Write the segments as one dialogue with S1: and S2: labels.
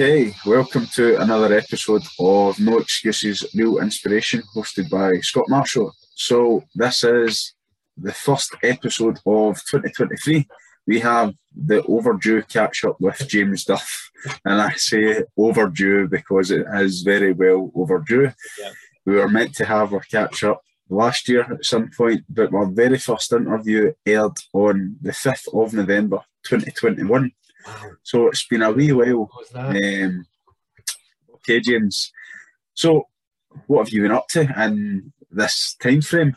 S1: Okay, welcome to another episode of No Excuses, Real Inspiration, hosted by Scott Marshall. So, this is the first episode of 2023. We have the overdue catch up with James Duff, and I say overdue because it is very well overdue. Yeah. We were meant to have our catch up last year at some point, but our very first interview aired on the 5th of November 2021. So it's been a wee while. Um, okay, James. So what have you been up to in this time frame?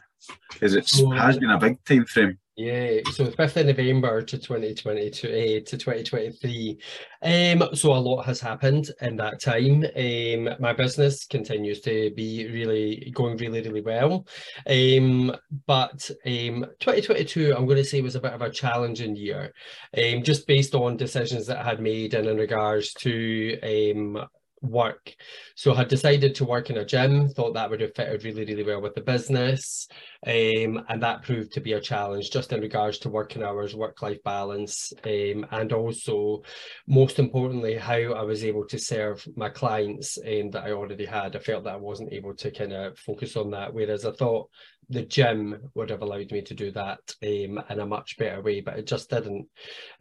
S1: Because it has been a big time frame.
S2: Yeah, so the 5th of November to 2022 uh, to 2023. Um, so a lot has happened in that time. Um, my business continues to be really going really, really well. Um, but um, 2022, I'm going to say was a bit of a challenging year, um, just based on decisions that I had made and in regards to um work. So had decided to work in a gym, thought that would have fitted really, really well with the business. Um, and that proved to be a challenge just in regards to working hours, work-life balance, um, and also most importantly, how I was able to serve my clients um, that I already had. I felt that I wasn't able to kind of focus on that, whereas I thought the gym would have allowed me to do that um, in a much better way, but it just didn't.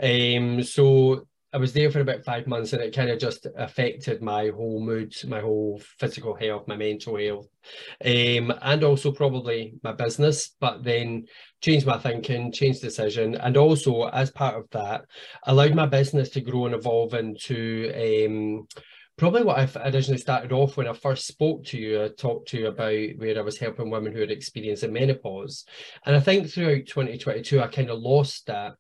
S2: Um, so I was there for about five months and it kind of just affected my whole mood, my whole physical health, my mental health, um, and also probably my business. But then changed my thinking, changed decision, and also as part of that, allowed my business to grow and evolve into um, probably what I originally started off when I first spoke to you, I talked to you about where I was helping women who had experienced menopause. And I think throughout 2022, I kind of lost that.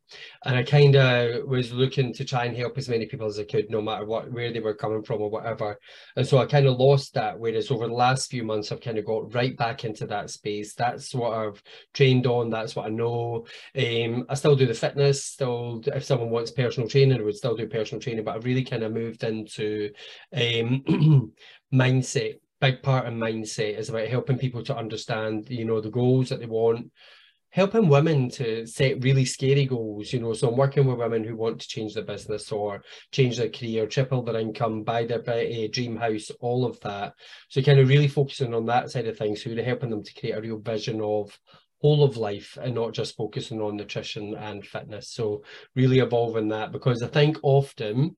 S2: And I kind of was looking to try and help as many people as I could, no matter what, where they were coming from or whatever. And so I kind of lost that. Whereas over the last few months, I've kind of got right back into that space. That's what I've trained on. That's what I know. Um, I still do the fitness, still, if someone wants personal training, I would still do personal training, but I've really kind of moved into um, mindset. Big part of mindset is about helping people to understand, you know, the goals that they want, helping women to set really scary goals. You know, so I'm working with women who want to change their business or change their career, triple their income, buy their uh, dream house, all of that. So kind of really focusing on that side of things, so really helping them to create a real vision of whole of life and not just focusing on nutrition and fitness. So really evolving that because I think often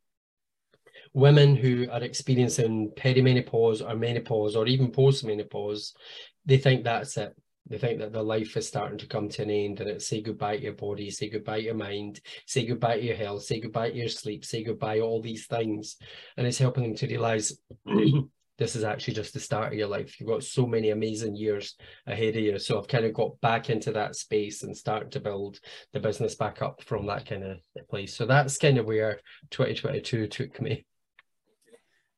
S2: women who are experiencing perimenopause or menopause or even postmenopause, they think that's it. They think that their life is starting to come to an end and it's say goodbye to your body, say goodbye to your mind, say goodbye to your health, say goodbye to your sleep, say goodbye to all these things. And it's helping them to realize this is actually just the start of your life. You've got so many amazing years ahead of you. So I've kind of got back into that space and started to build the business back up from that kind of place. So that's kind of where 2022 took me.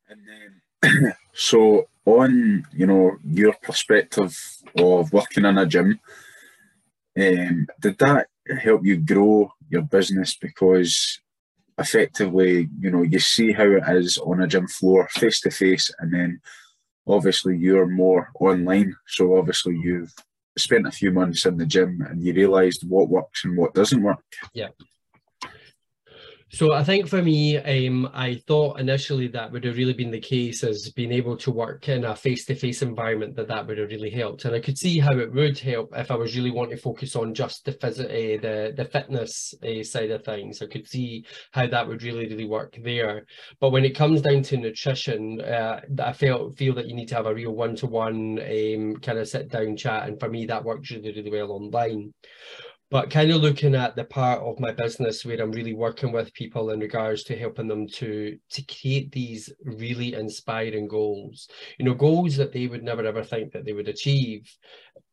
S1: And then, so on, you know, your perspective of working in a gym, um, did that help you grow your business because effectively, you know, you see how it is on a gym floor face to face, and then obviously you're more online. So obviously you've spent a few months in the gym and you realised what works and what doesn't work.
S2: Yeah. So I think for me, um, I thought initially that would have really been the case as being able to work in a face-to-face environment that that would have really helped, and I could see how it would help if I was really wanting to focus on just the phys- uh, the the fitness uh, side of things. I could see how that would really really work there. But when it comes down to nutrition, uh, I felt feel that you need to have a real one-to-one um, kind of sit-down chat, and for me that works really really well online but kind of looking at the part of my business where I'm really working with people in regards to helping them to to create these really inspiring goals, you know, goals that they would never ever think that they would achieve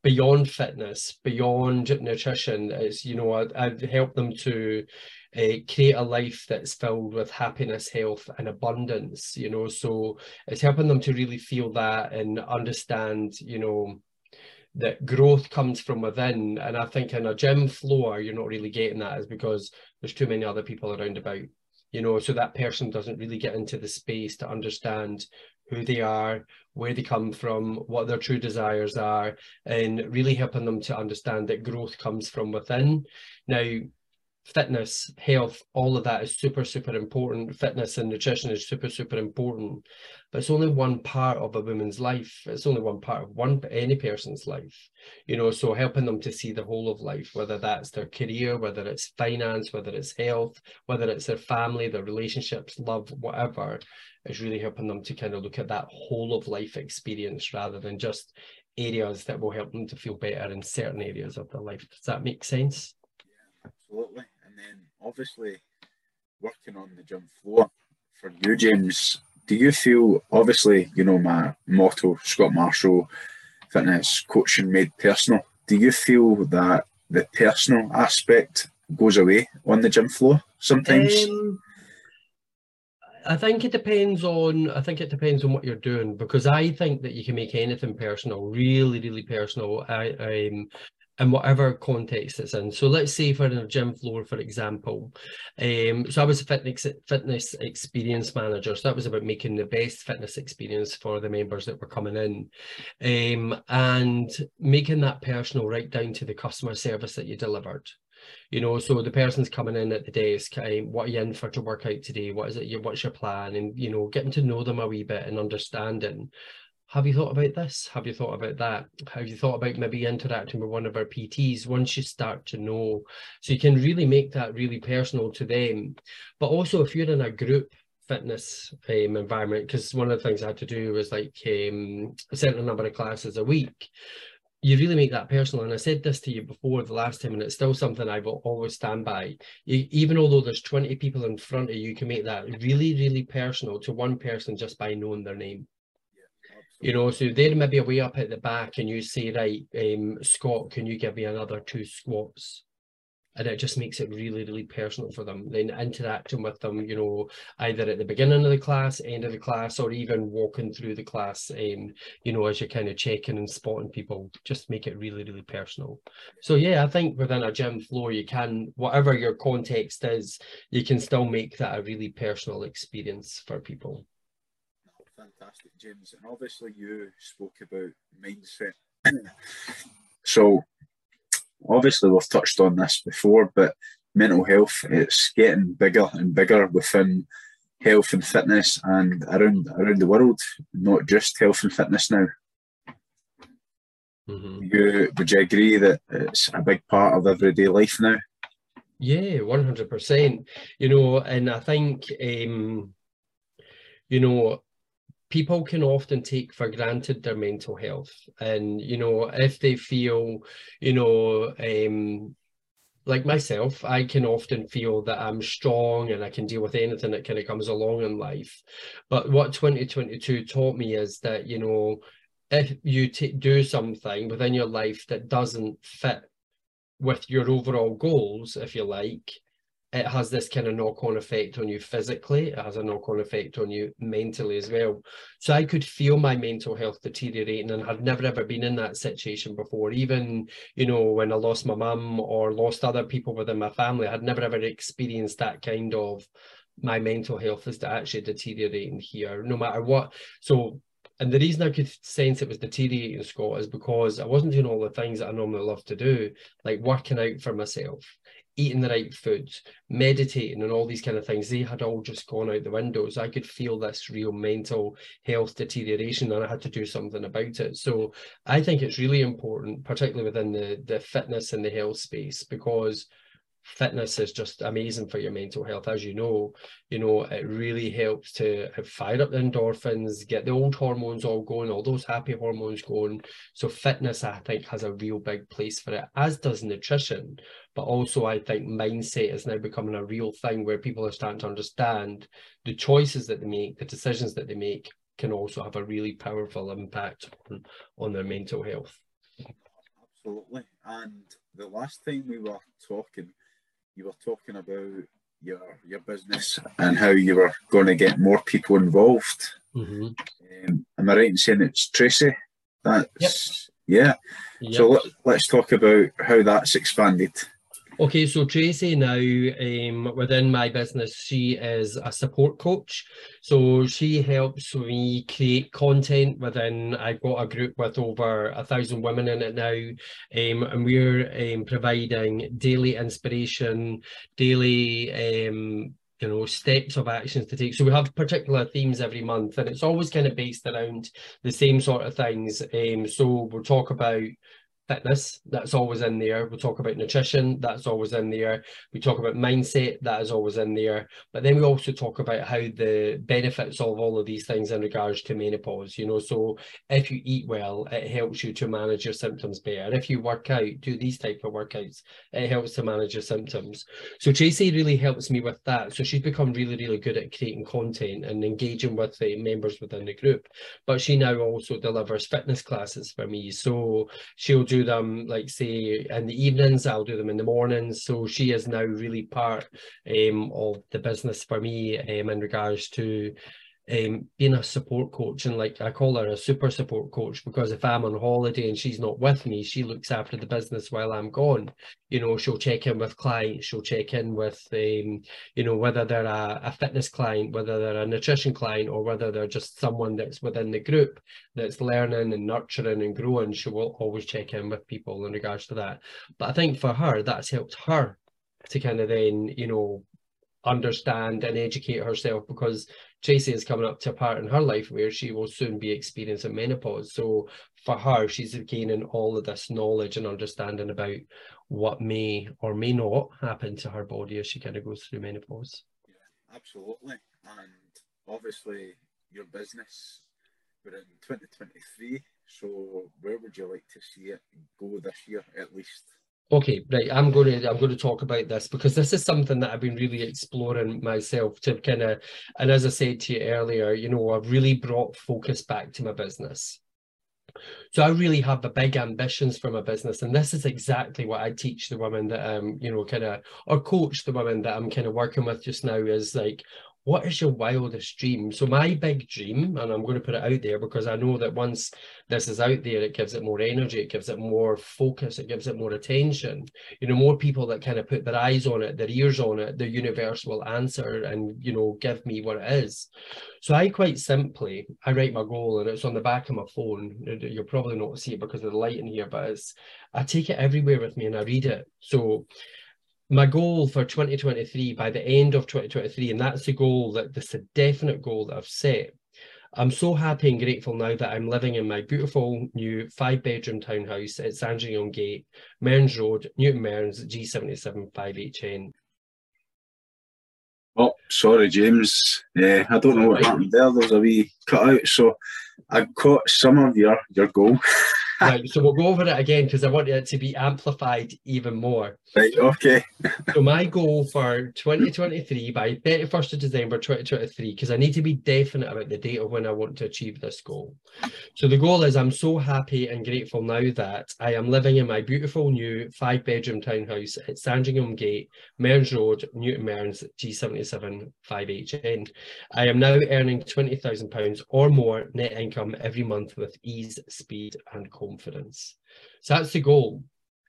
S2: beyond fitness, beyond nutrition. Is you know, I, I'd help them to uh, create a life that's filled with happiness, health, and abundance. You know, so it's helping them to really feel that and understand, you know that growth comes from within. And I think in a gym floor, you're not really getting that is because there's too many other people around about, you know, so that person doesn't really get into the space to understand who they are, where they come from, what their true desires are, and really helping them to understand that growth comes from within. Now, fitness, health, all of that is super, super important. Fitness and nutrition is super, super important. But it's only one part of a woman's life. It's only one part of one any person's life. You know, so helping them to see the whole of life, whether that's their career, whether it's finance, whether it's health, whether it's their family, their relationships, love, whatever, is really helping them to kind of look at that whole of life experience rather than just areas that will help them to feel better in certain areas of their life. Does that make sense?
S1: Yeah, absolutely. And then obviously working on the gym floor for you, James, do you feel obviously, you know, my motto, Scott Marshall, fitness coaching made personal. Do you feel that the personal aspect goes away on the gym floor sometimes? Um,
S2: I think it depends on I think it depends on what you're doing because I think that you can make anything personal, really, really personal. I um in whatever context it's in. So let's say for a gym floor, for example. Um, so I was a fitness fitness experience manager. So that was about making the best fitness experience for the members that were coming in. Um, and making that personal right down to the customer service that you delivered you know so the person's coming in at the desk um, what are you in for to work out today what is it your what's your plan and you know getting to know them a wee bit and understanding have you thought about this have you thought about that have you thought about maybe interacting with one of our pts once you start to know so you can really make that really personal to them but also if you're in a group fitness um, environment because one of the things i had to do was like um, a certain number of classes a week you really make that personal. And I said this to you before the last time, and it's still something I will always stand by. You, even although there's 20 people in front of you, you can make that really, really personal to one person just by knowing their name. You know, so they're maybe way up at the back, and you say, right, um, Scott, can you give me another two squats? and it just makes it really really personal for them then interacting with them you know either at the beginning of the class end of the class or even walking through the class um you know as you're kind of checking and spotting people just make it really really personal so yeah i think within a gym floor you can whatever your context is you can still make that a really personal experience for people
S1: fantastic james and obviously you spoke about mindset so obviously we've touched on this before, but mental health it's getting bigger and bigger within health and fitness and around around the world, not just health and fitness now. Mm-hmm. You would you agree that it's a big part of everyday life now?
S2: Yeah, one hundred percent. You know, and I think um, you know people can often take for granted their mental health. And you know if they feel you know um like myself i can often feel that i'm strong and i can deal with anything that kind of comes along in life. But what 2022 taught me is that you know if you t- do something within your life that doesn't fit with your overall goals if you like it has this kind of knock-on effect on you physically it has a knock-on effect on you mentally as well. So i could feel my mental health deteriorating and i'd never ever been in that situation before. Even you know when i lost my mum or lost other people within my family i'd never ever experienced that kind of my mental health is to actually deteriorating here no matter what. So and the reason I could sense it was deteriorating, Scott, is because I wasn't doing all the things that I normally love to do, like working out for myself, eating the right foods, meditating, and all these kind of things, they had all just gone out the windows. I could feel this real mental health deterioration, and I had to do something about it. So I think it's really important, particularly within the the fitness and the health space, because fitness is just amazing for your mental health as you know you know it really helps to fire up the endorphins get the old hormones all going all those happy hormones going so fitness i think has a real big place for it as does nutrition but also I think mindset is now becoming a real thing where people are starting to understand the choices that they make, the decisions that they make can also have a really powerful impact on, on their mental health.
S1: Absolutely. And the last time we were talking, you were talking about your your business and how you were going to get more people involved. Mm-hmm. Um, am I right in saying it's Tracy? That's yep. yeah. Yep. So let, let's talk about how that's expanded.
S2: Okay, so Tracy now um, within my business, she is a support coach. So she helps me create content within. I've got a group with over a thousand women in it now, um, and we're um, providing daily inspiration, daily um, you know steps of actions to take so we have particular themes every month and it's always kind of based around the same sort of things um so we'll talk about fitness, that's always in there. We talk about nutrition, that's always in there. We talk about mindset, that is always in there. But then we also talk about how the benefits of all of these things in regards to menopause, you know. So if you eat well, it helps you to manage your symptoms better. And if you work out, do these type of workouts, it helps to manage your symptoms. So Tracy really helps me with that. So she's become really, really good at creating content and engaging with the members within the group. But she now also delivers fitness classes for me. So she'll do them like say in the evenings i'll do them in the mornings. So she is now really part um, of the business for me um, in regards to um, being a support coach and like I call her a super support coach because if I'm on holiday and she's not with me, she looks after the business while I'm gone. You know, she'll check in with clients, she'll check in with, um, you know, whether they're a, a fitness client, whether they're a nutrition client, or whether they're just someone that's within the group that's learning and nurturing and growing. She will always check in with people in regards to that. But I think for her, that's helped her to kind of then, you know, understand and educate herself because Tracy is coming up to a part in her life where she will soon be experiencing menopause. So for her, she's gaining all of this knowledge and understanding about what may or may not happen to her body as she kind of goes through menopause.
S1: Yeah, absolutely. And obviously, your business, we're in 2023. So where would you like to see it go this year at least?
S2: Okay, right. I'm going to I'm going to talk about this because this is something that I've been really exploring myself to kind of, and as I said to you earlier, you know, I've really brought focus back to my business. So I really have the big ambitions for my business, and this is exactly what I teach the women that um, you know, kind of or coach the women that I'm kind of working with just now is like, what is your wildest dream? So my big dream, and I'm going to put it out there because I know that once this is out there, it gives it more energy, it gives it more focus, it gives it more attention. You know, more people that kind of put their eyes on it, their ears on it, the universe will answer and, you know, give me what it is. So I quite simply, I write my goal and it's on the back of my phone. You'll probably not see it because of the light in here, but it's, I take it everywhere with me and I read it. So my goal for 2023 by the end of 2023 and that's the goal that this is a definite goal that i've set i'm so happy and grateful now that i'm living in my beautiful new five bedroom townhouse at sandringham gate mearns road newton mearns g77 5hn
S1: Oh, sorry, James. Uh, I don't know what happened there. There's a wee cut out. So I caught some of your your goal.
S2: right, so we'll go over it again because I want it to be amplified even more.
S1: Right, okay.
S2: so my goal for 2023 by 31st of December 2023, because I need to be definite about the date of when I want to achieve this goal. So the goal is I'm so happy and grateful now that I am living in my beautiful new five bedroom townhouse at Sandringham Gate, Mearns Road, Newton Mearns, G77 5HN. I am now earning £20,000 or more net income every month with ease, speed and confidence. So that's the goal.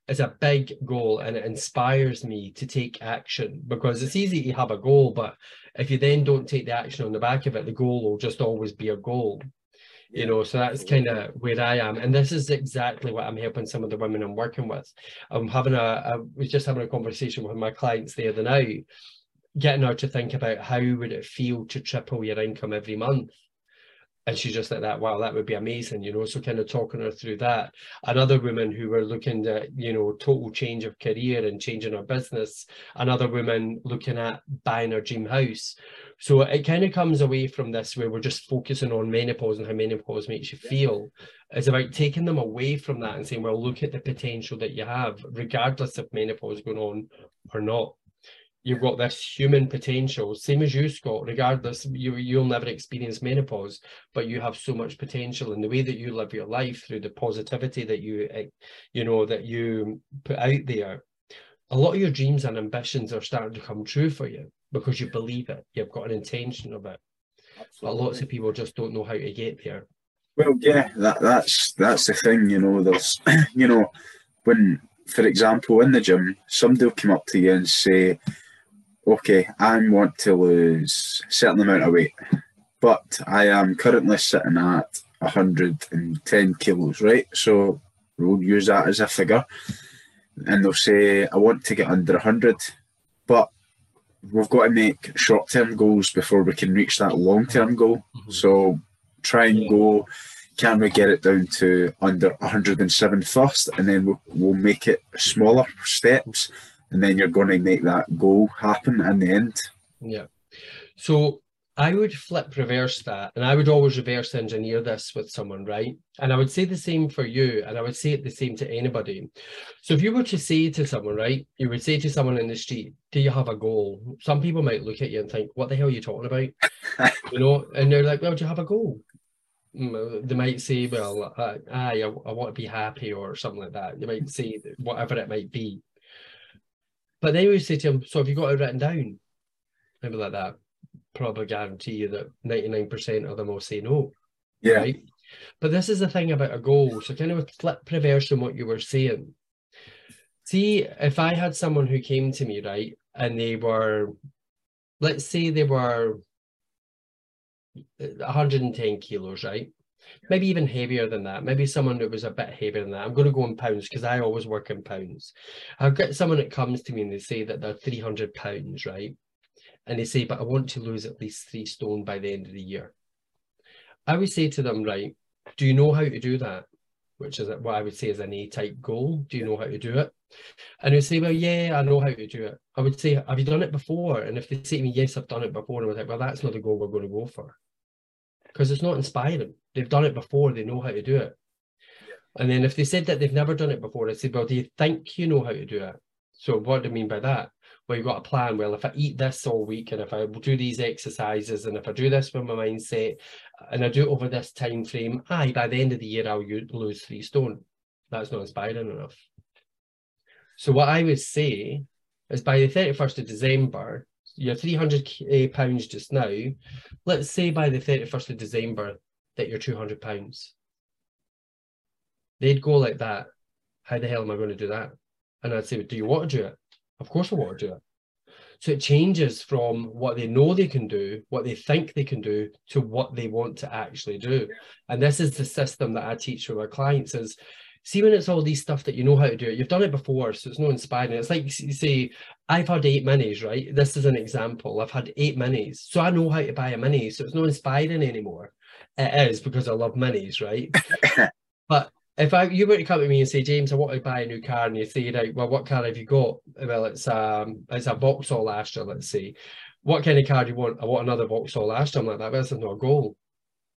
S2: It's a big goal and it inspires me to take action because it's easy to have a goal, but if you then don't take the action on the back of it, the goal will just always be a goal. You know, so that's kind of where I am, and this is exactly what I'm helping some of the women I'm working with. I'm having a, I was just having a conversation with my clients the other night, getting her to think about how would it feel to triple your income every month and she's just like that wow that would be amazing you know so kind of talking her through that. Another woman who were looking at you know total change of career and changing her business. Another woman looking at buying her dream house. So it kind of comes away from this where we're just focusing on menopause and how menopause makes you feel. It's about taking them away from that and saying well look at the potential that you have regardless of menopause going on or not you've got this human potential, same as you, Scott, regardless, you, you'll never experience menopause, but you have so much potential in the way that you live your life through the positivity that you, eh, you know, that you put out there. A lot of your dreams and ambitions are starting to come true for you because you believe it. You've got an intention of it. Absolutely. But lots of people just don't know how to get there.
S1: Well, yeah, that, that's that's the thing, you know. There's, you know, when for example, in the gym, somebody will come up to you and say, okay, I want to lose a certain amount of weight, but I am currently sitting at 110 kilos, right? So we'll use that as a figure. And they'll say, I want to get under 100, but we've got to make short term goals before we can reach that long term goal. Mm-hmm. So try and go can we get it down to under 107 first and then we'll, we'll make it smaller steps and then you're going to make that goal happen in the end.
S2: Yeah. So i would flip reverse that and i would always reverse engineer this with someone right? And i would say the same for you and i would say it the same to anybody. So if you were to say to someone right you would say to someone in the street do you have a goal? Some people might look at you and think what the hell are you talking about? You know and they're like well do you have a goal? Mm, they might say, well, uh, I, I want to be happy or something like that. They might say whatever it might be. But then we say to them, so have you got it written down? Maybe like that. Probably guarantee you that 99% of them will say no.
S1: Yeah. Right?
S2: But this is the thing about a goal. So kind of flip reverse from what you were saying. See, if I had someone who came to me, right, and they were, let's say they were uh, 110 kilos, right? Maybe even heavier than that. Maybe someone that was a bit heavier than that. I'm going to go in pounds because I always work in pounds. I'll get someone that comes to me and they say that they're 300 pounds, right? And they say, but I want to lose at least three stone by the end of the year. I would say to them, right, do you know how to do that? Which is what I would say is an A type goal. Do you know how to do it? And they say, well, yeah, I know how to do it. I would say, have you done it before? And if they say to me, yes, I've done it before, and I was like, well, that's not the goal we're going to go for because it's not inspiring. They've done it before, they know how to do it. And then if they said that they've never done it before, I said, well, do you think you know how to do it? So what do I mean by that? Well, you've got a plan. Well, if I eat this all week and if I do these exercises and if I do this with my mindset and I do it over this time frame, aye, by the end of the year, I'll lose three stone. That's not inspiring enough. So what I would say is by the 31st of December, you're 300 eh, pounds just now. Let's say by the 31st of December that you're 200 pounds. They'd go like that. How the hell am I going to do that? And I'd say, Do you want to do it? Of course I want to do it. So it changes from what they know they can do, what they think they can do, to what they want to actually do. And this is the system that I teach with our clients is see when it's all these stuff that you know how to do it, you've done it before, so it's no inspiring. It's like you say, I've had eight minis, right? This is an example. I've had eight minis, so I know how to buy a mini, so it's not inspiring anymore. It is because I love minis, right? but if I you were to come to me and say, James, I want to buy a new car, and you say, right, well, what car have you got? Well, it's um, it's a Vauxhall Astra, let's say. What kind of car do you want? I want another Vauxhall Astra. I'm like that. That's not a goal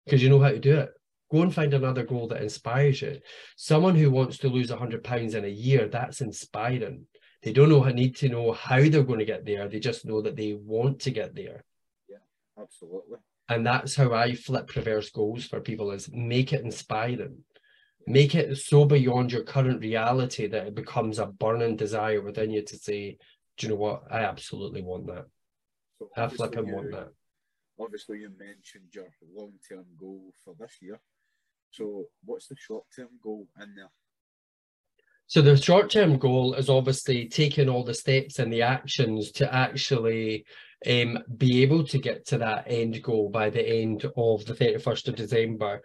S2: because you know how to do it. Go and find another goal that inspires you. Someone who wants to lose 100 pounds in a year, that's inspiring. They don't know need to know how they're going to get there. They just know that they want to get there.
S1: Yeah, absolutely.
S2: And that's how I flip reverse goals for people is make it inspiring. Make it so beyond your current reality that it becomes a burning desire within you to say, do you know what? I absolutely want that. So I flip and want that.
S1: Obviously, you mentioned your long term goal for this year. So, what's the short term goal in there?
S2: So the short-term goal is obviously taking all the steps and the actions to actually um, be able to get to that end goal by the end of the 31st of December.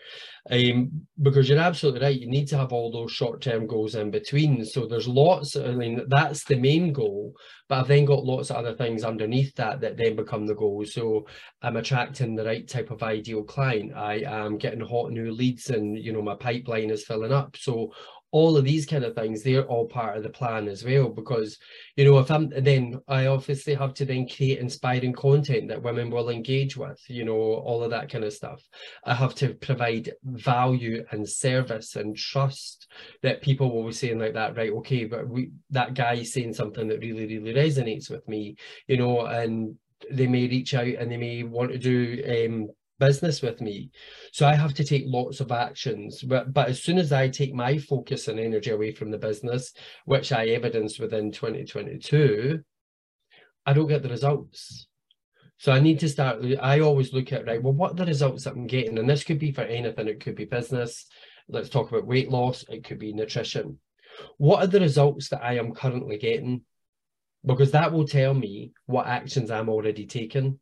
S2: Um, because you're absolutely right, you need to have all those short-term goals in between. So there's lots, I mean, that's the main goal, but I've then got lots of other things underneath that that then become the goal. So I'm attracting the right type of ideal client. I am getting hot new leads and, you know, my pipeline is filling up. So all of these kind of things they're all part of the plan as well because you know if i'm then i obviously have to then create inspiring content that women will engage with you know all of that kind of stuff. I have to provide value and service and trust that people will be saying like that right okay but we that guy is saying something that really really resonates with me you know and they may reach out and they may want to do um, business with me. So I have to take lots of actions. But, but as soon as I take my focus and energy away from the business, which I evidenced within 2022, I don't get the results. So I need to start, I always look at, right, well, what are the results that I'm getting? And this could be for anything. It could be business. Let's talk about weight loss. It could be nutrition. what are the results that I am currently getting? Because that will tell me what actions I'm already taking.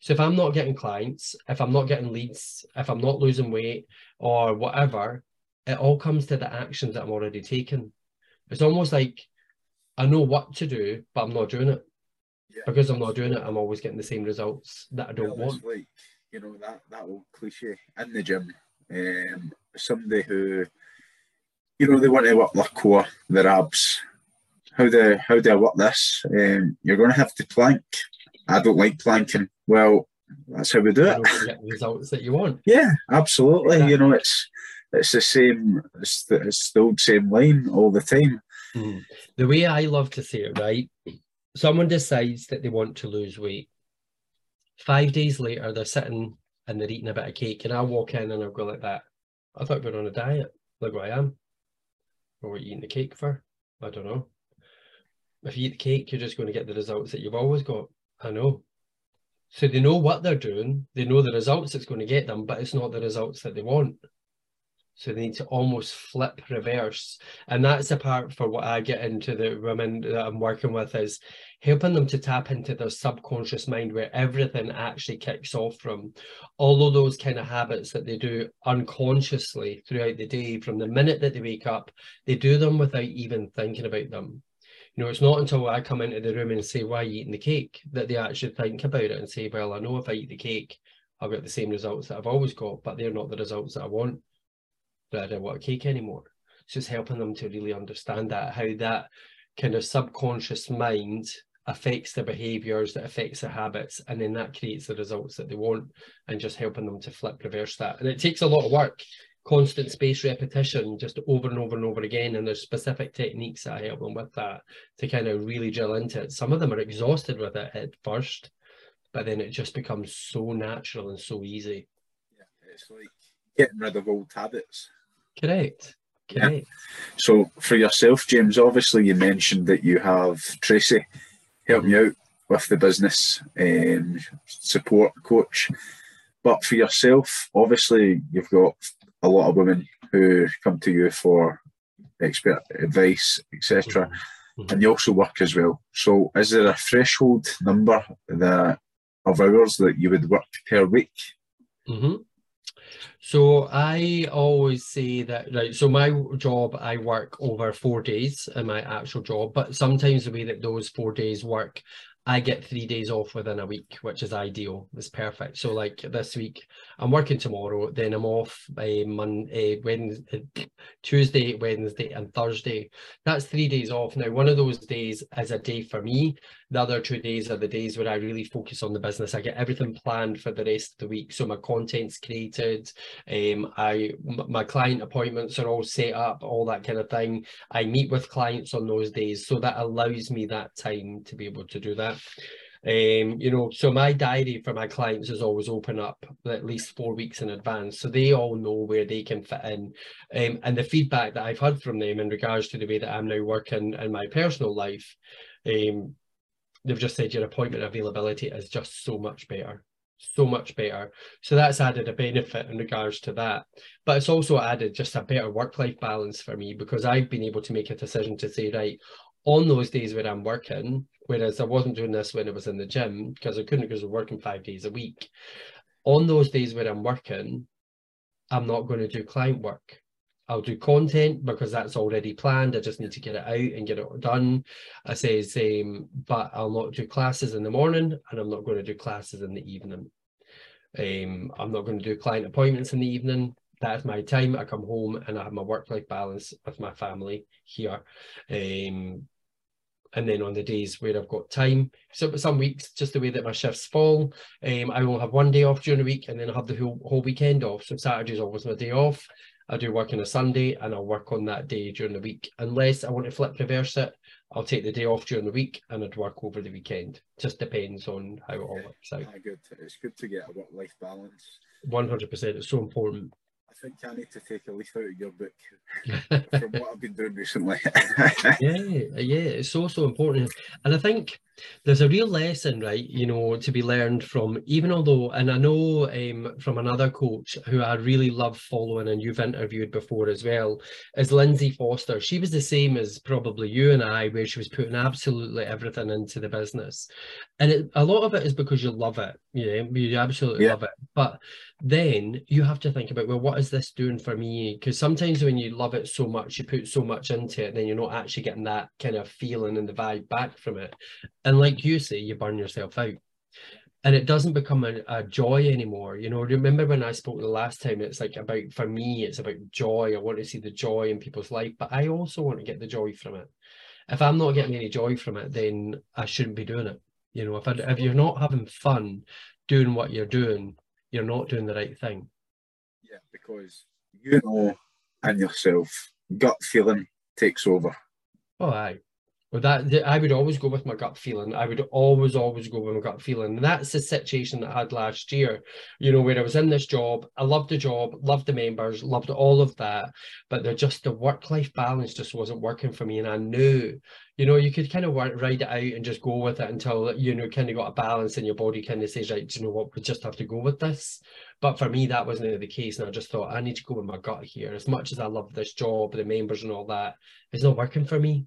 S2: So if I'm not getting clients, if I'm not getting leads, if I'm not losing weight or whatever, it all comes to the actions that I'm already taking. It's almost like I know what to do, but I'm not doing it. Yeah, because I'm not doing it, I'm always getting the same results that I don't want.
S1: Like, you know, that, that old cliche in the gym. Um, somebody who, you know, they want to work their core, their abs. How do how do I work this? Um, you're going to have to plank. I don't like planking. Well, that's how we do it.
S2: Get the results that you want.
S1: Yeah, absolutely. Exactly. You know, it's it's the same. It's the, it's the old same line all the time.
S2: Mm. The way I love to say it, right? Someone decides that they want to lose weight. Five days later, they're sitting and they're eating a bit of cake, and I walk in and I'll go like that. I thought we were on a diet. Look where I am. What are you eating the cake for? I don't know. If you eat the cake, you're just going to get the results that you've always got. I know. So they know what they're doing, they know the results it's going to get them, but it's not the results that they want. So they need to almost flip reverse. And that's the part for what I get into the women that I'm working with is helping them to tap into their subconscious mind where everything actually kicks off from. All of those kind of habits that they do unconsciously throughout the day, from the minute that they wake up, they do them without even thinking about them. You know, it's not until I come into the room and say, why are you eating the cake? That they actually think about it and say, well, I know if I eat the cake, I'll get the same results that I've always got, but they're not the results that I want that I don't want a cake anymore. It's helping them to really understand that, how that kind of subconscious mind affects their behaviors, that affects their habits, and then that creates the results that they want, and just helping them to flip reverse that. And it takes a lot of work, constant space repetition, just over and over and over again. And there's specific techniques that I help them with that to kind of really drill into it. Some of them are exhausted with it at first, but then it just becomes so natural and so easy.
S1: Yeah, it's like getting rid of old habits.
S2: Correct. Correct. Yeah.
S1: So for yourself, James, obviously you mentioned that you have Tracy help you out with the business um, support coach. But for yourself, obviously you've got a lot of women who come to you for expert advice, etc. Mm-hmm. And you also work as well. So is there a threshold number that of hours that you would work per week?
S2: Mm-hmm. So I always say that right. So my job, I work over four days in my actual job, but sometimes the way that those four days work, I get three days off within a week, which is ideal. It's perfect. So like this week, I'm working tomorrow, then I'm off by Monday, Wednesday, Tuesday, Wednesday, and Thursday. That's three days off. Now, one of those days is a day for me. The other two days are the days where I really focus on the business. I get everything planned for the rest of the week. So my content's created. Um, I my client appointments are all set up, all that kind of thing. I meet with clients on those days, so that allows me that time to be able to do that. Um, you know, so my diary for my clients is always open up at least four weeks in advance, so they all know where they can fit in. Um, and the feedback that I've had from them in regards to the way that I'm now working in my personal life, um, they've just said your appointment availability is just so much better. So much better. So that's added a benefit in regards to that. But it's also added just a better work-life balance for me because i've been able to make a decision to say right on those days where i'm working whereas i wasn't doing this when i was in the gym because i couldn't because i'm working five days a week. On those days where i'm working i'm not going to do client work I'll do content because that's already planned. I just need to get it out and get it done. I say same, but I'll not do classes in the morning and I'm not going to do classes in the evening. Um, I'm not going to do client appointments in the evening. That's my time. I come home and I have my work-life balance with my family here. Um, and then on the days where I've got time, so some weeks, just the way that my shifts fall, um, I will have one day off during the week and then I'll have the whole, whole weekend off. So Saturday's always my day off. I do work on a Sunday and I'll work on that day during the week. Unless I want to flip reverse it, I'll take the day off during the week and I'd work over the weekend. Just depends on how it all works out.
S1: Yeah, good. It's good to get a work life balance.
S2: 100%. It's so important.
S1: I think I need to take a leaf out of your book from what I've been doing recently.
S2: yeah, yeah, it's so so important, and I think there's a real lesson, right? You know, to be learned from even although, and I know um, from another coach who I really love following, and you've interviewed before as well, is Lindsay Foster. She was the same as probably you and I, where she was putting absolutely everything into the business, and it, a lot of it is because you love it. Yeah, you absolutely yeah. love it, but then you have to think about well, what is this doing for me? Because sometimes when you love it so much, you put so much into it, then you're not actually getting that kind of feeling and the vibe back from it. And like you say, you burn yourself out. And it doesn't become a, a joy anymore. You know, remember when I spoke the last time, it's like about, for me, it's about joy. I want to see the joy in people's life, but I also want to get the joy from it. If I'm not getting any joy from it, then I shouldn't be doing it. You know, if, I, if you're not having fun doing what you're doing, you're not doing the right thing.
S1: Yeah, because you know and yourself, gut feeling takes over.
S2: Oh, aye. Well, that I would always go with my gut feeling. I would always, always go with my gut feeling. And that's the situation that I had last year, you know, where I was in this job. I loved the job, loved the members, loved all of that. But they're just the work life balance just wasn't working for me. And I knew, you know, you could kind of work, ride it out and just go with it until, you know, kind of got a balance and your body kind of says, right, you know what, we just have to go with this. But for me, that wasn't the case. And I just thought, I need to go with my gut here. As much as I love this job, the members and all that, it's not working for me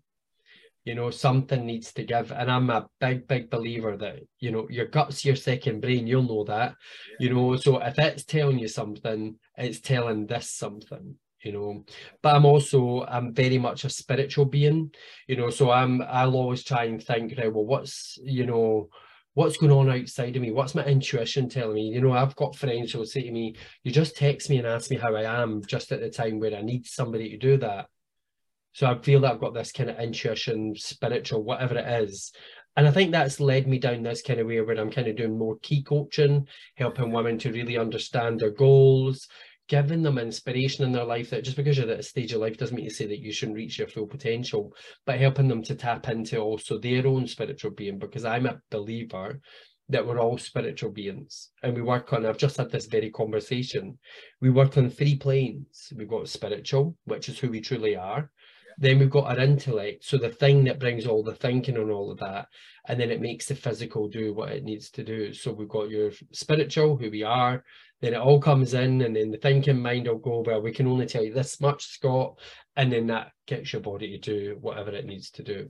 S2: you know something needs to give. And i'm a big big believer that you know your gut's your second brain you'll know that yeah. you know. So if it's telling you something it's telling this something you know. But i'm also i'm very much a spiritual being you know. So i'm i'll always try and think right well what's you know what's going on outside of me? What's my intuition telling me? You know i've got friends who will say to me you just text me and ask me how i am just at the time where i need somebody to do that so I feel that I've got this kind of intuition, spiritual, whatever it is. And I think that's led me down this kind of way where I'm kind of doing more key coaching, helping women to really understand their goals, giving them inspiration in their life that just because you're at a stage of life doesn't mean to say that you shouldn't reach your full potential, but helping them to tap into also their own spiritual being. Because I'm a believer that we're all spiritual beings and we work on i've just had this very conversation we work on three planes we've got spiritual which is who we truly are then we've got our intellect, so the thing that brings all the thinking and all of that, and then it makes the physical do what it needs to do. So we've got your spiritual, who we are, then it all comes in, and then the thinking mind will go, well, we can only tell you this much, Scott, and then that gets your body to do whatever it needs to do.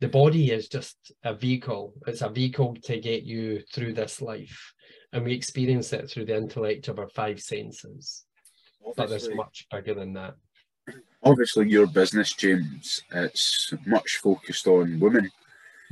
S2: The body is just a vehicle. It's a vehicle to get you through this life. And we experience it through the intellect of our five senses. Obviously. But there's much bigger than that
S1: obviously your business, James, it's much focused on women.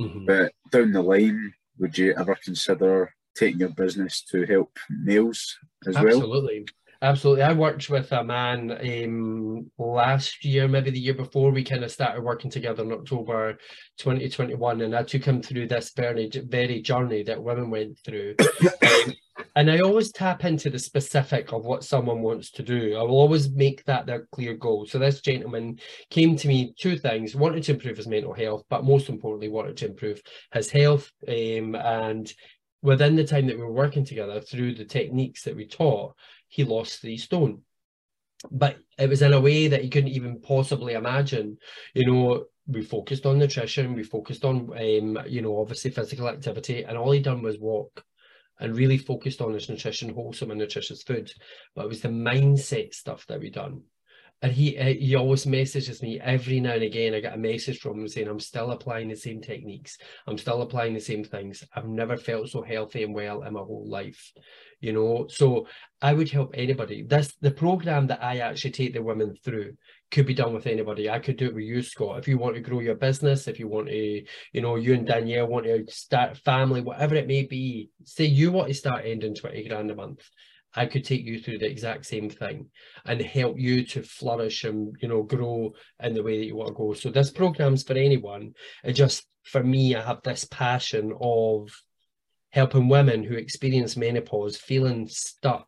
S1: Mm-hmm. But down the line, would you ever consider taking your business to help males as
S2: Absolutely.
S1: well?
S2: Absolutely. Absolutely. I worked with a man um, last year, maybe the year before. We kind of started working together in October 2021, and I took him through this very, very journey that women went through. um, and I always tap into the specific of what someone wants to do. I will always make that their clear goal. So this gentleman came to me two things: wanted to improve his mental health, but most importantly, wanted to improve his health. Um, and within the time that we were working together, through the techniques that we taught, he lost three stone. But it was in a way that he couldn't even possibly imagine. You know, we focused on nutrition, we focused on, um, you know, obviously physical activity, and all he done was walk and really focused on his nutrition, wholesome and nutritious food. But it was the mindset stuff that we done. And he uh, he always messages me every now and again. I get a message from him saying, I'm still applying the same techniques. I'm still applying the same things. I've never felt so healthy and well in my whole life. You know, so I would help anybody. That's the program that I actually take the women through could be done with anybody. I could do it with you, Scott. If you want to grow your business, if you want to, you know, you and Danielle want to start a family, whatever it may be, say you want to start ending 20 grand a month. I could take you through the exact same thing and help you to flourish and, you know, grow in the way that you want to go. So this program's for anyone. It just, for me, I have this passion of helping women who experience menopause feeling stuck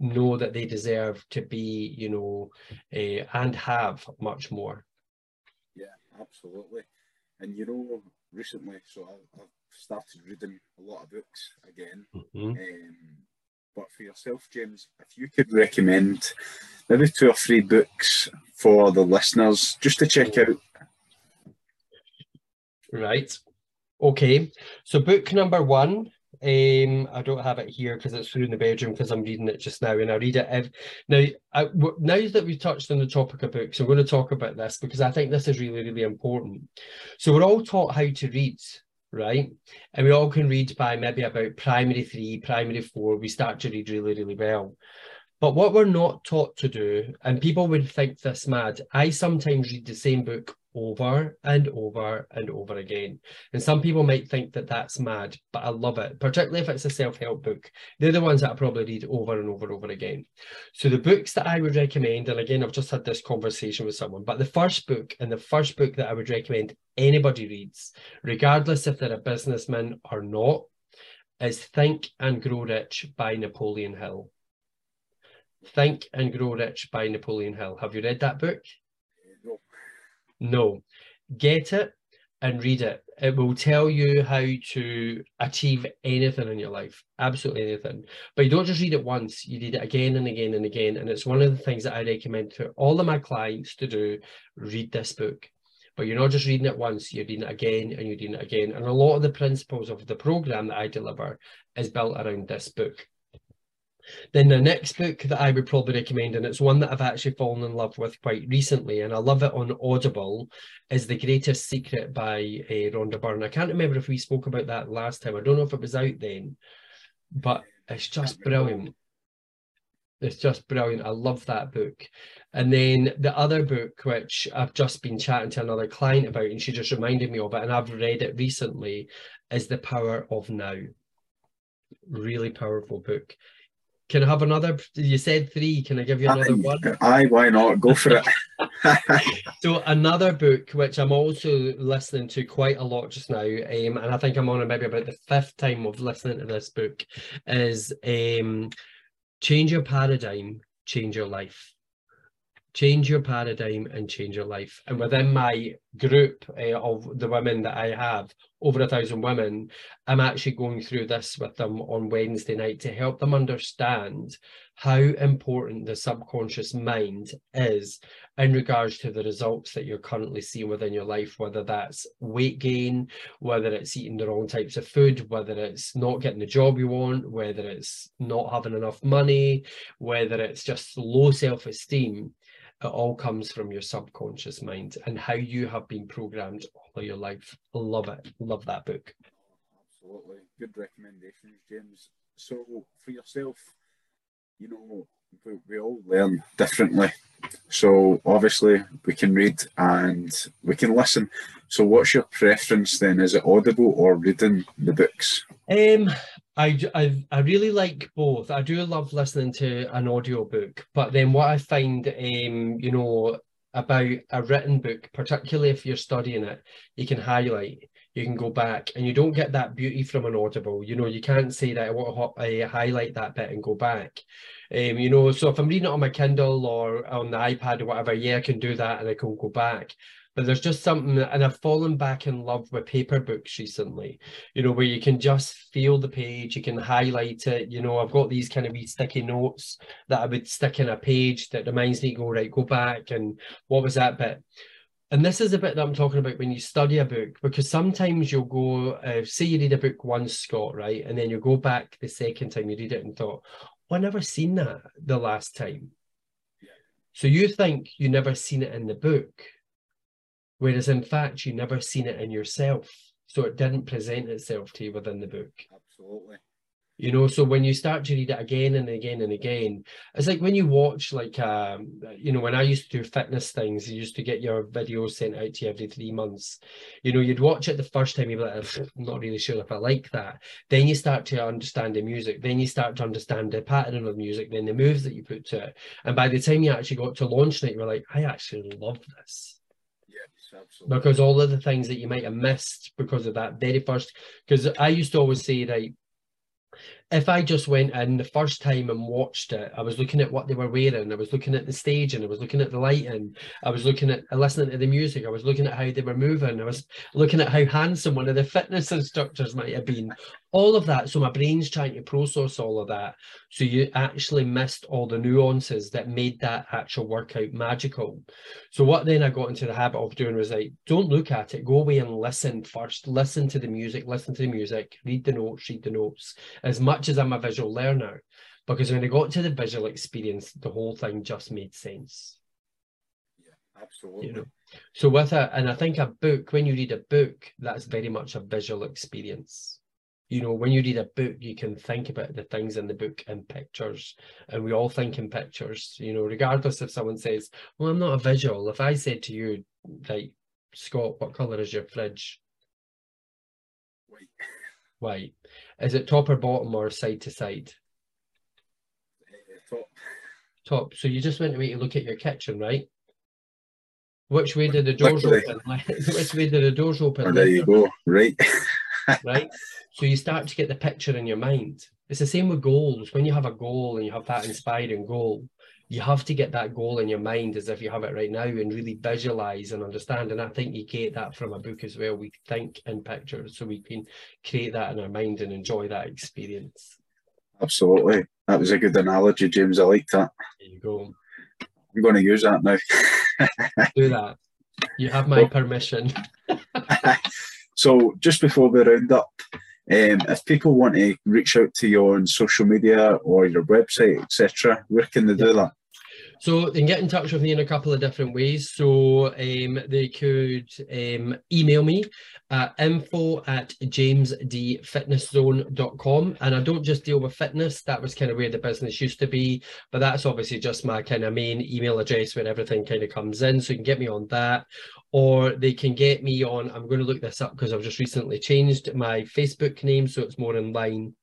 S2: know that they deserve to be, you know, uh, and have much more.
S1: Yeah, absolutely. And you know, recently, so I, have started reading a lot of books again. Mm-hmm. Um, But for yourself, James, if you could recommend maybe two or three books for the listeners just to check out.
S2: Right. Okay. So book number one um, I don't have it here because it's through in the bedroom because I'm reading it just now, and I read it. If, now, I, now that we've touched on the topic of books, I'm going to talk about this because I think this is really, really important. So we're all taught how to read, right? And we all can read by maybe about primary three, primary four. We start to read really, really well. But what we're not taught to do, and people would think this mad, I sometimes read the same book over and over and over again. And some people might think that that's mad, but I love it, particularly if it's a self help book. They're the ones that I probably read over and over and over again. So, the books that I would recommend, and again, I've just had this conversation with someone, but the first book and the first book that I would recommend anybody reads, regardless if they're a businessman or not, is Think and Grow Rich by Napoleon Hill. Think and Grow Rich by Napoleon Hill. Have you read that book? No. Get it and read it. It will tell you how to achieve anything in your life, absolutely anything. But you don't just read it once, you read it again and again and again. And it's one of the things that I recommend to all of my clients to do read this book. But you're not just reading it once, you're reading it again and you're reading it again. And a lot of the principles of the program that I deliver is built around this book. Then the next book that I would probably recommend, and it's one that I've actually fallen in love with quite recently, and I love it on Audible, is The Greatest Secret by uh, Rhonda Byrne. I can't remember if we spoke about that last time. I don't know if it was out then, but it's just brilliant. It's just brilliant. I love that book. And then the other book, which I've just been chatting to another client about, and she just reminded me of it, and I've read it recently, is The Power of Now. Really powerful book. Can I have another? You said three. Can I give you another
S1: aye,
S2: one?
S1: Aye, why not? Go for it.
S2: so another book which I'm also listening to quite a lot just now, um, and I think I'm on maybe about the fifth time of listening to this book, is um, "Change Your Paradigm, Change Your Life." Change your paradigm and change your life. And within my group uh, of the women that I have, over a thousand women, I'm actually going through this with them on Wednesday night to help them understand how important the subconscious mind is in regards to the results that you're currently seeing within your life, whether that's weight gain, whether it's eating the wrong types of food, whether it's not getting the job you want, whether it's not having enough money, whether it's just low self esteem it all comes from your subconscious mind and how you have been programmed all your life. Love it. Love that book.
S1: Absolutely. Good recommendations, James. So, for yourself, you know, we, we all learn differently. So, obviously, we can read and we can listen. So, what's your preference then? Is it audible or reading the books?
S2: Um, I, I, I really like both. I do love listening to an audio book, but then what I find, um, you know, about a written book, particularly if you're studying it, you can highlight, you can go back, and you don't get that beauty from an audible. You know, you can't say that I want to highlight that bit and go back. Um, you know, so if I'm reading it on my Kindle or on the iPad or whatever, yeah, I can do that and I can go back but there's just something and i've fallen back in love with paper books recently you know where you can just feel the page you can highlight it you know i've got these kind of wee sticky notes that i would stick in a page that reminds me go right go back and what was that bit and this is a bit that I'm talking about when you study a book, because sometimes you'll go, uh, say you read a book once, Scott, right? And then you go back the second time you read it and thought, oh, I never seen that the last time. So you think you never seen it in the book, Whereas in fact, you never seen it in yourself. So it didn't present itself to you within the book.
S1: Absolutely.
S2: You know, so when you start to read it again and again and again, it's like when you watch, like, um, you know, when I used to do fitness things, you used to get your videos sent out to you every three months. You know, you'd watch it the first time, you'd be like, I'm not really sure if I like that. Then you start to understand the music. Then you start to understand the pattern of music, then the moves that you put to it. And by the time you actually got to launch night, you were like, I actually love this
S1: absolutely.
S2: Because all of the things that you might have missed because of that very first, because I used to always say, right, if I just went in the first time and watched it, I was looking at what they were wearing, I was looking at the stage, and I was looking at the lighting, I was looking at listening to the music, I was looking at how they were moving, I was looking at how handsome one of the fitness instructors might have been. All of that. So my brain's trying to process all of that. So you actually missed all the nuances that made that actual workout magical. So what then I got into the habit of doing was like, don't look at it, go away and listen first. Listen to the music, listen to the music, read the notes, read the notes. As much as I'm a visual learner, because when I got to the visual experience, the whole thing just made sense.
S1: Yeah, absolutely.
S2: You know? So with a, and I think a book, when you read a book, that's very much a visual experience. You know, when you read a book, you can think about the things in the book in pictures, and we all think in pictures. You know, regardless if someone says, "Well, I'm not a visual." If I said to you, like, Scott, what color is your fridge?
S1: White.
S2: White. Is it top or bottom or side to side?
S1: Uh, top.
S2: Top. So you just went away to look at your kitchen, right? Which way did the doors
S1: Literally.
S2: open? Which way did the doors open?
S1: There you go. Right.
S2: right? So you start to get the picture in your mind. It's the same with goals. When you have a goal and you have that inspiring goal, you have to get that goal in your mind as if you have it right now and really visualize and understand. And I think you get that from a book as well. We think in pictures so we can create that in our mind and enjoy that experience.
S1: Absolutely. That was a good analogy, James. I like that.
S2: There you go.
S1: I'm going to use that now.
S2: Do that. You have my permission.
S1: so, just before we round up, um, if people want to reach out to you on social media or your website, etc., where can they do that?
S2: So they can get in touch with me in a couple of different ways. So um, they could um, email me at info at jamesdfitnesszone.com. And I don't just deal with fitness. That was kind of where the business used to be. But that's obviously just my kind of main email address where everything kind of comes in. So you can get me on that. Or they can get me on, I'm going to look this up because I've just recently changed my Facebook name. So it's more in line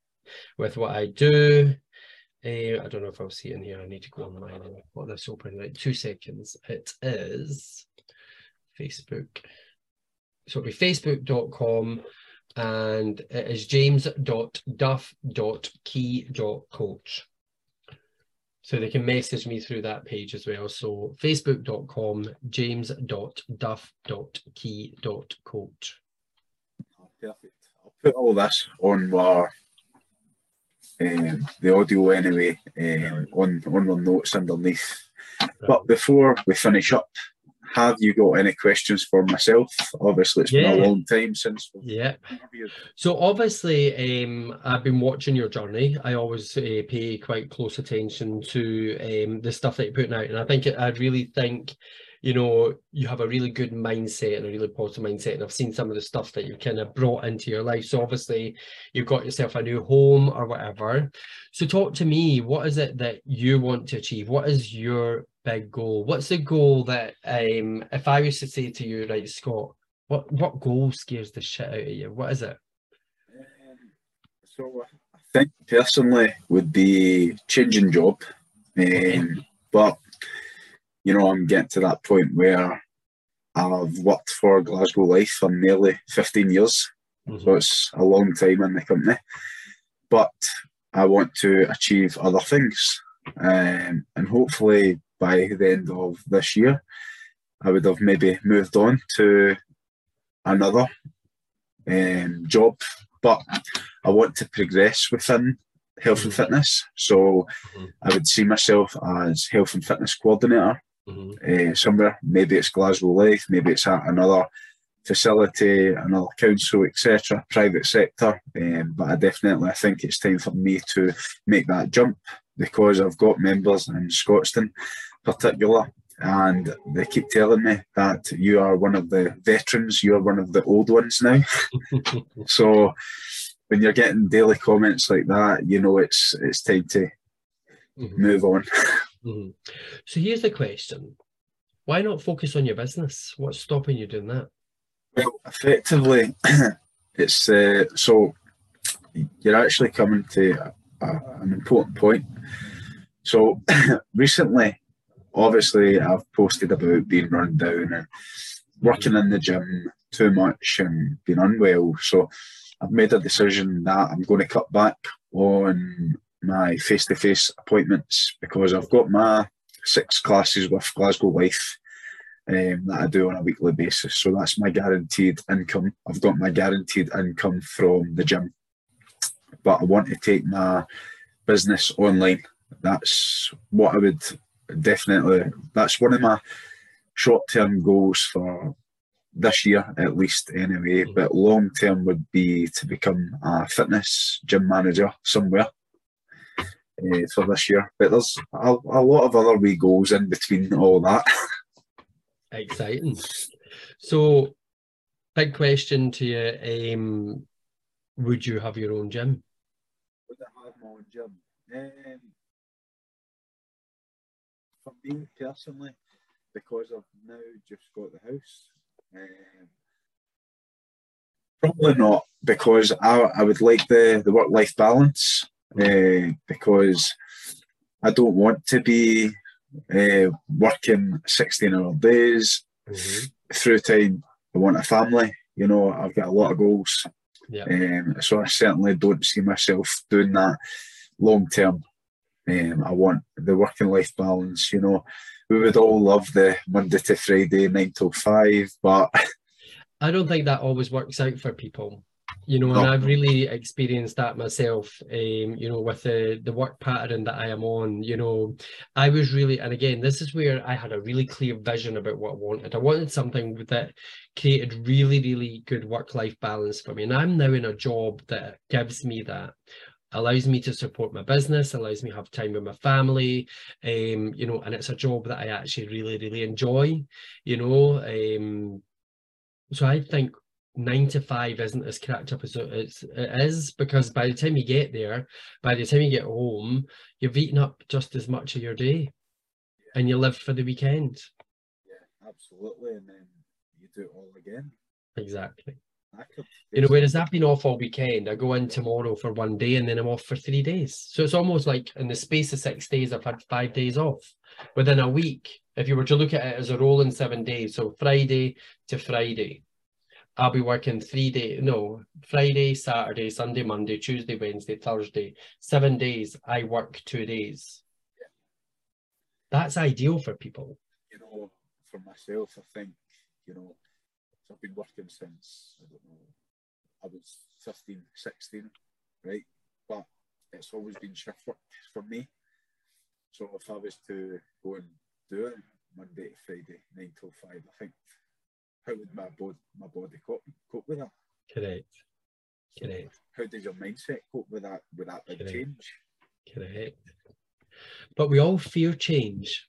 S2: with what I do. Uh, I don't know if I'll see it in here. I need to go online and put this open. Right, two seconds. It is Facebook. So it'll be facebook.com and it is james.duff.key.coach. So they can message me through that page as well. So facebook.com, james.duff.key.coach.
S1: Perfect. I'll put all this on our um, the audio anyway um, on on the notes underneath. But before we finish up, have you got any questions for myself? Obviously, it's
S2: Yeah.
S1: been a long time since
S2: Yeah. So obviously, um, I've been watching your journey. I always uh, pay quite close attention to um, the stuff that you're putting out, and I think I really think, you know, you have a really good mindset and a really positive mindset. And I've seen some of the stuff that you've kind of brought into your life. So obviously, you've got yourself a new home or whatever. So talk to me. What is it that you want to achieve? What is your big goal? What's the goal that, um, if I was to say to you, right, Scott, what what goal scares the shit out of you? What is it?
S1: Um, so I think personally would be changing job, um, but you know I'm getting to that point where I've worked for Glasgow Life for nearly 15 years, so it's a long time in the company. But I want to achieve other things, um, and hopefully by the end of this year, I would have maybe moved on to another um, job. But I want to progress within health and
S2: Mhm.
S1: fitness, so
S2: Mhm.
S1: I would see myself as health and fitness coordinator
S2: Mhm.
S1: uh, somewhere. Maybe it's Glasgow Life, maybe it's at another facility, another council, etc., private sector. Um, but I definitely I think it's time for me to make that jump because I've got members in Scotstoun, particular, and they keep telling me that you are one of the veterans, you are one of the old ones now. so when you're getting daily comments like that, you know it's it's time to
S2: Mhm.
S1: move on.
S2: Mhm. So here's the question: Why not focus on your business? What's stopping you doing that?
S1: Well, effectively, it's uh, so you're actually coming to a, a- an important point. So recently, obviously, I've posted about being run down and working in the gym too much and being unwell. So I've made a decision that I'm going to cut back on my face to face appointments because I've got my six classes with Glasgow Life um, that I do on a weekly basis. So that's my guaranteed income. I've got my guaranteed income from the gym, but I want to take my business online. That's what I would definitely, that's one of my short term goals for this year at least anyway but long term would be to become a fitness gym manager somewhere uh, for this year. But there's a, a lot of other wee goals in between all that.
S2: Exciting. So big question to you um would you have your own gym?
S1: Would I have my own gym? Um, for me personally because I've now just got the house um, probably not because I, I would like the, the work life balance uh, because I don't want to be uh, working 16 hour days mm-hmm. through time. I want a family, you know, I've got a lot of goals. Yeah. Um, so I certainly don't see myself doing that long term. Um, I want the working life balance, you know we would all love the Monday to Friday, nine till five, but
S2: I don't think that always works out for people. You know, and I've really experienced that myself. Um, you know, with the the work pattern that I am on. You know, I was really, and again, this is where I had a really clear vision about what I wanted. I wanted something that created really, really good work life balance for me, and I'm now in a job that gives me that allows me to support my business, allows me to have time with my family, um, you know, and it's a job that I actually really, really enjoy, you know. Um, so I think nine to five isn't as cracked up as it is because by the time you get there, by the time you get home, you've eaten up just as much of your day and you live for the weekend.
S1: Yeah, absolutely. And then you do it all again.
S2: Exactly. You know, whereas I've been off all weekend, I go in tomorrow for one day and then I'm off for three days. So it's almost like in the space of six days, I've had five days off within a week. If you were to look at it as a rolling seven days, so Friday to Friday, I'll be working three days, no, Friday, Saturday, Sunday, Monday, Tuesday, Wednesday, Thursday, seven days. I work two days. That's ideal for people.
S1: You know, for myself, I think, you know, I've been working since, I don't know, I was 15, 16, right? But it's always been shift work for me. So if I was to go and do it Monday to Friday, 9 till 5, I think, how would my body, my body cope, cope with that?
S2: Correct. Correct.
S1: How does your mindset cope with that, with that big Correct. change?
S2: Correct. But we all fear change.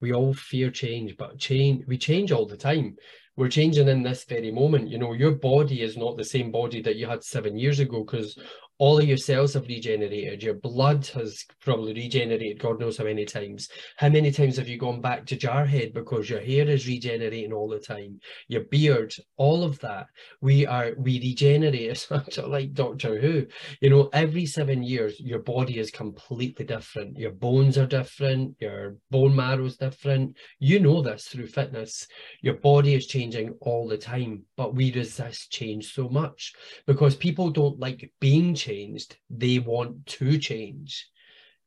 S2: We all fear change, but change we change all the time we're changing in this very moment. You know, your body is not the same body that you had seven years ago because all of your cells have regenerated. Your blood has probably regenerated, God knows how many times. How many times have you gone back to jarhead because your hair is regenerating all the time? Your beard, all of that. We are, we regenerate. Like Doctor Who. You know, every seven years, your body is completely different. Your bones are different. Your bone marrow is different. You know this through fitness. Your body is changing all the time, but we resist change so much because people don't like being changed changed, they want to change.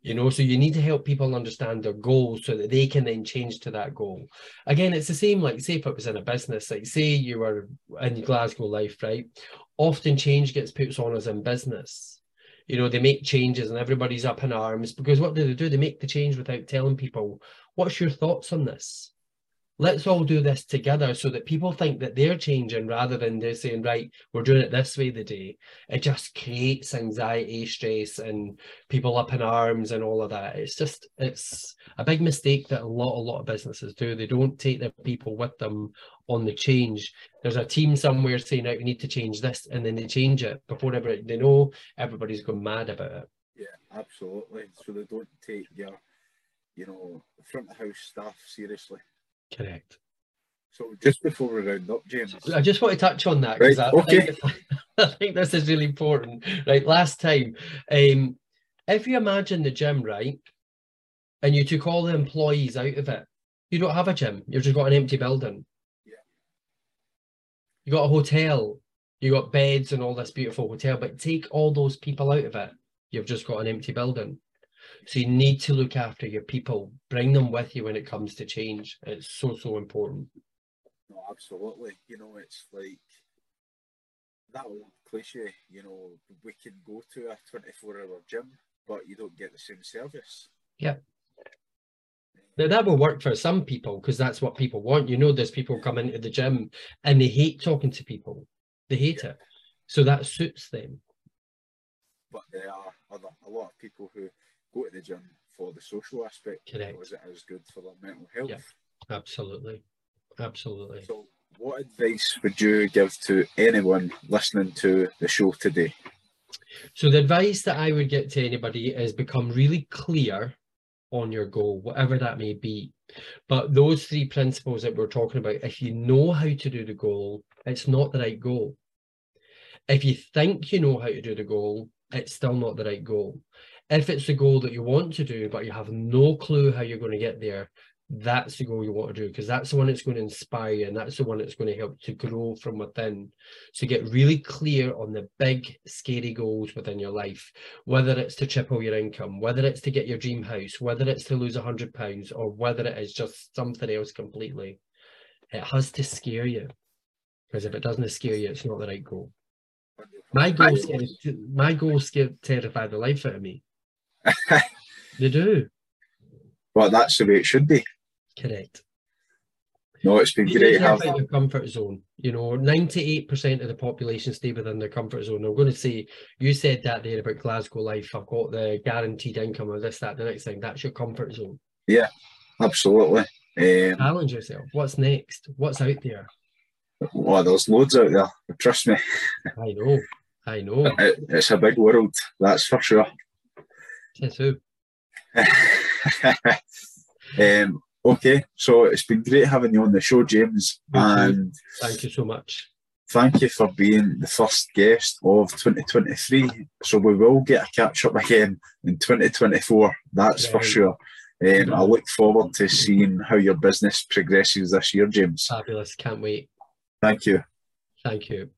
S2: You know, so you need to help people understand their goals so that they can then change to that goal. Again, it's the same, like say if it was in a business, like say you were in Glasgow life, right? Often change gets put on us in business. You know, they make changes and everybody's up in arms because what do they do? They make the change without telling people, what's your thoughts on this? Let's all do this together so that people think that they're changing rather than they're saying, right, we're doing it this way the day. It just creates anxiety, stress, and people up in arms and all of that. It's just, it's a big mistake that a lot, a lot of businesses do. They don't take their people with them on the change. There's a team somewhere saying, right, we need to change this, and then they change it before ever they know everybody's gone mad about it.
S1: Yeah, absolutely. So they don't take your, you know, front of house staff seriously.
S2: Correct.
S1: So just before we round up, James,
S2: I just want to touch on that because right. I, okay. think, I think this is really important. Right, last time, um, if you imagine the gym, right, and you took all the employees out of it, you don't have a gym. You've just got an empty building.
S1: Yeah.
S2: You got a hotel. You got beds and all this beautiful hotel, but take all those people out of it. you've just got an empty building. So you need to look after your people, bring them with you when it comes to change. It's so, so important.
S1: No, absolutely. You know, it's like that old cliche, you know, we can go to a 24 hour gym, but you don't get the same service.
S2: Yeah. Now that will work for some people because that's what people want. You know, there's people come into the gym and they hate talking to people. They hate yeah. it. So that suits them.
S1: But there are other, a lot of people who go to the gym for the social aspect
S2: Correct.
S1: it is good for their mental health.
S2: Yeah, absolutely. Absolutely.
S1: So what advice would you give to anyone listening to the show today?
S2: So the advice that I would get to anybody is become really clear on your goal, whatever that may be. But those three principles that we're talking about, if you know how to do the goal, it's not the right goal. If you think you know how to do the goal, it's still not the right goal. If it's the goal that you want to do, but you have no clue how you're going to get there, that's the goal you want to do because that's the one that's going to inspire you and that's the one that's going to help to grow from within. So get really clear on the big, scary goals within your life, whether it's to triple your income, whether it's to get your dream house, whether it's to lose a hundred pounds, or whether it is just something else completely. It has to scare you because if it doesn't scare you, it's not the right goal. My goal, my goals terrify the life out of me. They do.
S1: Well, that's the way it should be.
S2: Correct.
S1: No, it's been you great
S2: your comfort zone. You know, 98% of the population stay within their comfort zone. I'm going to say, you said that there about Glasgow life. I've got the guaranteed income of this, that, the next thing. That's your comfort zone.
S1: Yeah, absolutely. Um,
S2: Challenge yourself. What's next? What's out there?
S1: Well, there's loads out there. Trust me.
S2: I know. I know.
S1: It, it's a big world, that's for sure.
S2: Says who?
S1: um, okay, so it's been great having you on the show, James.
S2: Thank
S1: and
S2: you. thank you so much.
S1: Thank you for being the first guest of 2023. So we will get a catch up again in 2024. That's right. for sure. Um, I look forward to seeing how your business progresses this year, James.
S2: Fabulous. Can't wait.
S1: Thank you.
S2: Thank you.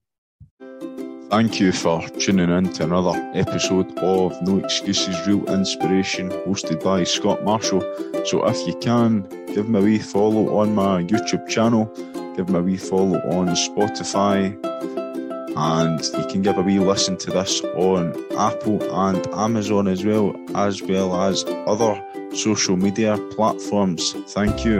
S1: Thank you for tuning in to another episode of No Excuses Real Inspiration hosted by Scott Marshall. So if you can, give me a wee follow on my YouTube channel, give me a wee follow on Spotify, and you can give a wee listen to this on Apple and Amazon as well, as well as other social media platforms. Thank you.